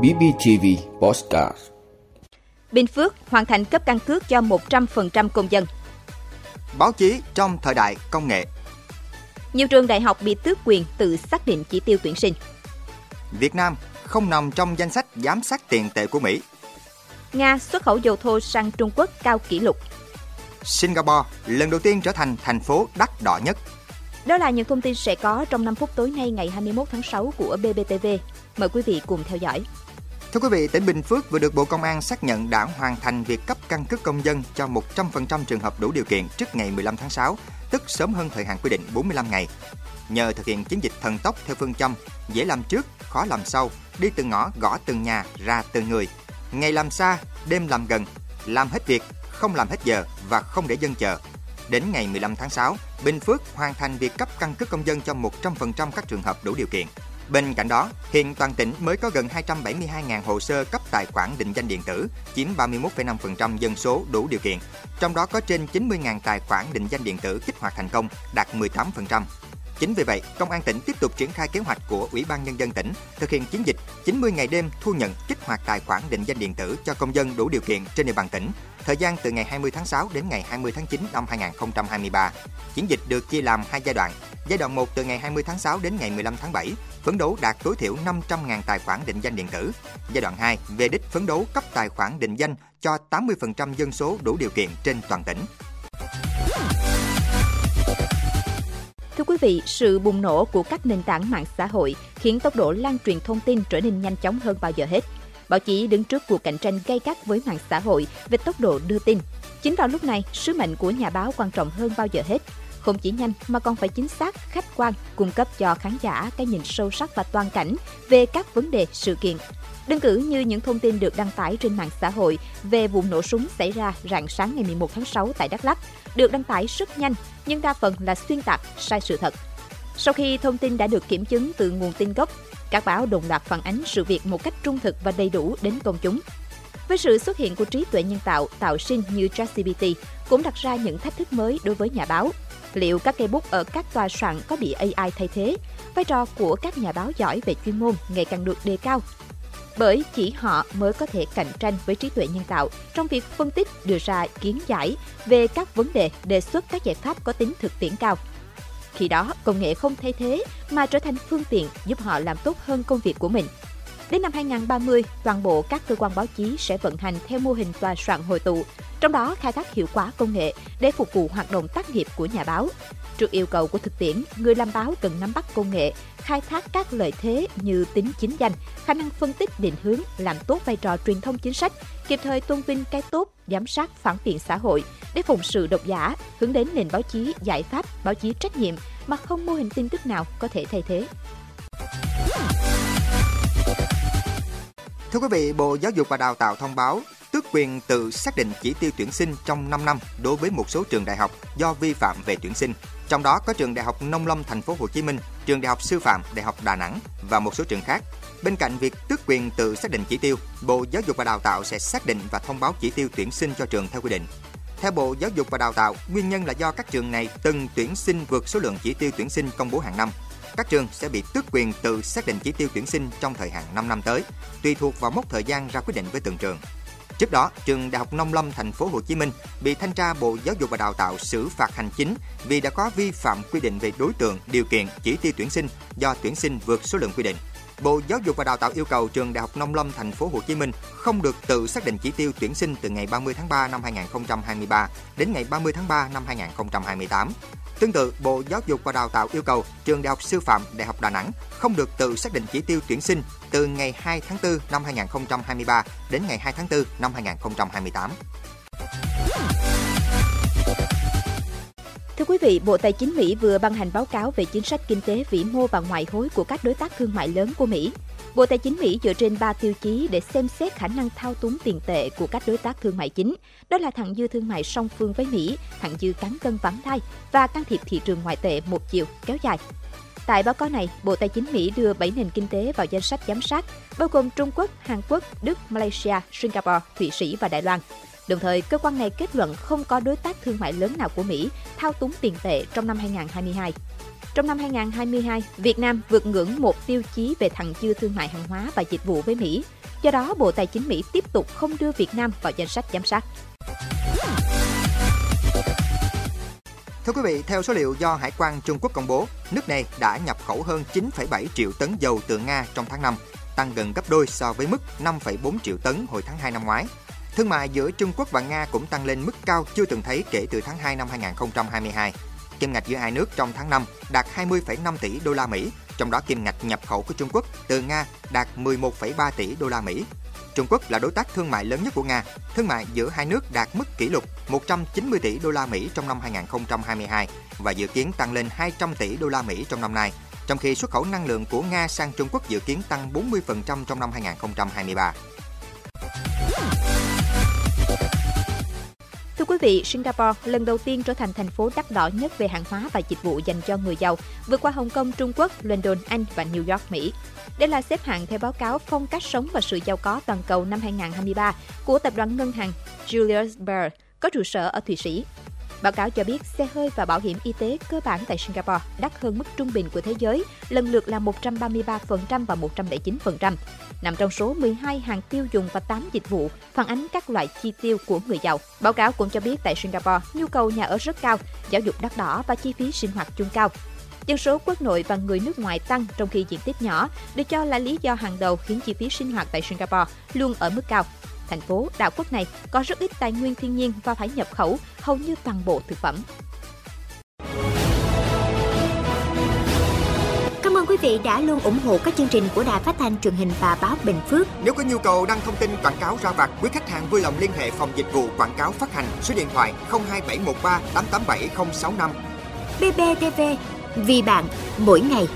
BBTV Postcard Bình Phước hoàn thành cấp căn cước cho 100% công dân. Báo chí trong thời đại công nghệ. Nhiều trường đại học bị tước quyền tự xác định chỉ tiêu tuyển sinh. Việt Nam không nằm trong danh sách giám sát tiền tệ của Mỹ. Nga xuất khẩu dầu thô sang Trung Quốc cao kỷ lục. Singapore lần đầu tiên trở thành thành phố đắt đỏ nhất. Đó là những thông tin sẽ có trong 5 phút tối nay ngày 21 tháng 6 của BBTV. Mời quý vị cùng theo dõi. Thưa quý vị, tỉnh Bình Phước vừa được Bộ Công an xác nhận đã hoàn thành việc cấp căn cước công dân cho 100% trường hợp đủ điều kiện trước ngày 15 tháng 6, tức sớm hơn thời hạn quy định 45 ngày. Nhờ thực hiện chiến dịch thần tốc theo phương châm dễ làm trước, khó làm sau, đi từng ngõ gõ từng nhà ra từng người. Ngày làm xa, đêm làm gần, làm hết việc, không làm hết giờ và không để dân chờ. Đến ngày 15 tháng 6, Bình Phước hoàn thành việc cấp căn cước công dân cho 100% các trường hợp đủ điều kiện. Bên cạnh đó, hiện toàn tỉnh mới có gần 272.000 hồ sơ cấp tài khoản định danh điện tử, chiếm 31,5% dân số đủ điều kiện. Trong đó có trên 90.000 tài khoản định danh điện tử kích hoạt thành công, đạt 18%. Chính vì vậy, Công an tỉnh tiếp tục triển khai kế hoạch của Ủy ban Nhân dân tỉnh thực hiện chiến dịch 90 ngày đêm thu nhận kích hoạt tài khoản định danh điện tử cho công dân đủ điều kiện trên địa bàn tỉnh, thời gian từ ngày 20 tháng 6 đến ngày 20 tháng 9 năm 2023. Chiến dịch được chia làm hai giai đoạn. Giai đoạn 1 từ ngày 20 tháng 6 đến ngày 15 tháng 7, phấn đấu đạt tối thiểu 500.000 tài khoản định danh điện tử. Giai đoạn 2, về đích phấn đấu cấp tài khoản định danh cho 80% dân số đủ điều kiện trên toàn tỉnh. Thưa quý vị, sự bùng nổ của các nền tảng mạng xã hội khiến tốc độ lan truyền thông tin trở nên nhanh chóng hơn bao giờ hết. Báo chí đứng trước cuộc cạnh tranh gay gắt với mạng xã hội về tốc độ đưa tin. Chính vào lúc này, sứ mệnh của nhà báo quan trọng hơn bao giờ hết. Không chỉ nhanh mà còn phải chính xác, khách quan, cung cấp cho khán giả cái nhìn sâu sắc và toàn cảnh về các vấn đề, sự kiện. Đơn cử như những thông tin được đăng tải trên mạng xã hội về vụ nổ súng xảy ra rạng sáng ngày 11 tháng 6 tại Đắk Lắk, được đăng tải rất nhanh nhưng đa phần là xuyên tạc, sai sự thật. Sau khi thông tin đã được kiểm chứng từ nguồn tin gốc, các báo đồng loạt phản ánh sự việc một cách trung thực và đầy đủ đến công chúng. Với sự xuất hiện của trí tuệ nhân tạo tạo sinh như ChatGPT cũng đặt ra những thách thức mới đối với nhà báo. Liệu các cây bút ở các tòa soạn có bị AI thay thế? Vai trò của các nhà báo giỏi về chuyên môn ngày càng được đề cao. Bởi chỉ họ mới có thể cạnh tranh với trí tuệ nhân tạo trong việc phân tích, đưa ra kiến giải về các vấn đề, đề xuất các giải pháp có tính thực tiễn cao. Khi đó, công nghệ không thay thế mà trở thành phương tiện giúp họ làm tốt hơn công việc của mình. Đến năm 2030, toàn bộ các cơ quan báo chí sẽ vận hành theo mô hình tòa soạn hội tụ, trong đó khai thác hiệu quả công nghệ để phục vụ hoạt động tác nghiệp của nhà báo. Trước yêu cầu của thực tiễn, người làm báo cần nắm bắt công nghệ, khai thác các lợi thế như tính chính danh, khả năng phân tích định hướng, làm tốt vai trò truyền thông chính sách, kịp thời tôn vinh cái tốt, giám sát phản biện xã hội để phụng sự độc giả, hướng đến nền báo chí giải pháp, báo chí trách nhiệm mà không mô hình tin tức nào có thể thay thế. Thưa quý vị, Bộ Giáo dục và Đào tạo thông báo tước quyền tự xác định chỉ tiêu tuyển sinh trong 5 năm đối với một số trường đại học do vi phạm về tuyển sinh. Trong đó có trường Đại học Nông Lâm Thành phố Hồ Chí Minh, trường Đại học Sư phạm Đại học Đà Nẵng và một số trường khác. Bên cạnh việc tước quyền tự xác định chỉ tiêu, Bộ Giáo dục và Đào tạo sẽ xác định và thông báo chỉ tiêu tuyển sinh cho trường theo quy định. Theo Bộ Giáo dục và Đào tạo, nguyên nhân là do các trường này từng tuyển sinh vượt số lượng chỉ tiêu tuyển sinh công bố hàng năm. Các trường sẽ bị tước quyền tự xác định chỉ tiêu tuyển sinh trong thời hạn 5 năm tới, tùy thuộc vào mốc thời gian ra quyết định với từng trường. Trước đó, trường Đại học Nông Lâm Thành phố Hồ Chí Minh bị thanh tra Bộ Giáo dục và Đào tạo xử phạt hành chính vì đã có vi phạm quy định về đối tượng, điều kiện, chỉ tiêu tuyển sinh do tuyển sinh vượt số lượng quy định. Bộ Giáo dục và Đào tạo yêu cầu trường Đại học Nông Lâm Thành phố Hồ Chí Minh không được tự xác định chỉ tiêu tuyển sinh từ ngày 30 tháng 3 năm 2023 đến ngày 30 tháng 3 năm 2028. Tương tự, Bộ Giáo dục và Đào tạo yêu cầu trường Đại học Sư phạm Đại học Đà Nẵng không được tự xác định chỉ tiêu tuyển sinh từ ngày 2 tháng 4 năm 2023 đến ngày 2 tháng 4 năm 2028. Thưa quý vị, Bộ Tài chính Mỹ vừa ban hành báo cáo về chính sách kinh tế vĩ mô và ngoại hối của các đối tác thương mại lớn của Mỹ. Bộ Tài chính Mỹ dựa trên 3 tiêu chí để xem xét khả năng thao túng tiền tệ của các đối tác thương mại chính. Đó là thặng dư thương mại song phương với Mỹ, thặng dư cán cân vắng thai và can thiệp thị trường ngoại tệ một chiều kéo dài. Tại báo cáo này, Bộ Tài chính Mỹ đưa 7 nền kinh tế vào danh sách giám sát, bao gồm Trung Quốc, Hàn Quốc, Đức, Malaysia, Singapore, Thụy Sĩ và Đài Loan. Đồng thời, cơ quan này kết luận không có đối tác thương mại lớn nào của Mỹ thao túng tiền tệ trong năm 2022. Trong năm 2022, Việt Nam vượt ngưỡng một tiêu chí về thặng dư thương mại hàng hóa và dịch vụ với Mỹ. Do đó, Bộ Tài chính Mỹ tiếp tục không đưa Việt Nam vào danh sách giám sát. Thưa quý vị, theo số liệu do Hải quan Trung Quốc công bố, nước này đã nhập khẩu hơn 9,7 triệu tấn dầu từ Nga trong tháng 5, tăng gần gấp đôi so với mức 5,4 triệu tấn hồi tháng 2 năm ngoái. Thương mại giữa Trung Quốc và Nga cũng tăng lên mức cao chưa từng thấy kể từ tháng 2 năm 2022. Kim ngạch giữa hai nước trong tháng 5 đạt 20,5 tỷ đô la Mỹ, trong đó kim ngạch nhập khẩu của Trung Quốc từ Nga đạt 11,3 tỷ đô la Mỹ. Trung Quốc là đối tác thương mại lớn nhất của Nga. Thương mại giữa hai nước đạt mức kỷ lục 190 tỷ đô la Mỹ trong năm 2022 và dự kiến tăng lên 200 tỷ đô la Mỹ trong năm nay, trong khi xuất khẩu năng lượng của Nga sang Trung Quốc dự kiến tăng 40% trong năm 2023. Quý vị, Singapore lần đầu tiên trở thành thành phố đắt đỏ nhất về hàng hóa và dịch vụ dành cho người giàu, vượt qua Hồng Kông, Trung Quốc, London, Anh và New York, Mỹ. Đây là xếp hạng theo báo cáo phong cách sống và sự giàu có toàn cầu năm 2023 của tập đoàn ngân hàng Julius Baer có trụ sở ở Thụy Sĩ. Báo cáo cho biết xe hơi và bảo hiểm y tế cơ bản tại Singapore đắt hơn mức trung bình của thế giới, lần lượt là 133% và 109%, nằm trong số 12 hàng tiêu dùng và 8 dịch vụ phản ánh các loại chi tiêu của người giàu. Báo cáo cũng cho biết tại Singapore, nhu cầu nhà ở rất cao, giáo dục đắt đỏ và chi phí sinh hoạt chung cao. Dân số quốc nội và người nước ngoài tăng trong khi diện tích nhỏ, được cho là lý do hàng đầu khiến chi phí sinh hoạt tại Singapore luôn ở mức cao thành phố đảo quốc này có rất ít tài nguyên thiên nhiên và phải nhập khẩu hầu như toàn bộ thực phẩm. Cảm ơn quý vị đã luôn ủng hộ các chương trình của Đài Phát thanh truyền hình và báo Bình Phước. Nếu có nhu cầu đăng thông tin quảng cáo ra vặt, quý khách hàng vui lòng liên hệ phòng dịch vụ quảng cáo phát hành số điện thoại 02713 887065. BBTV, vì bạn, mỗi ngày.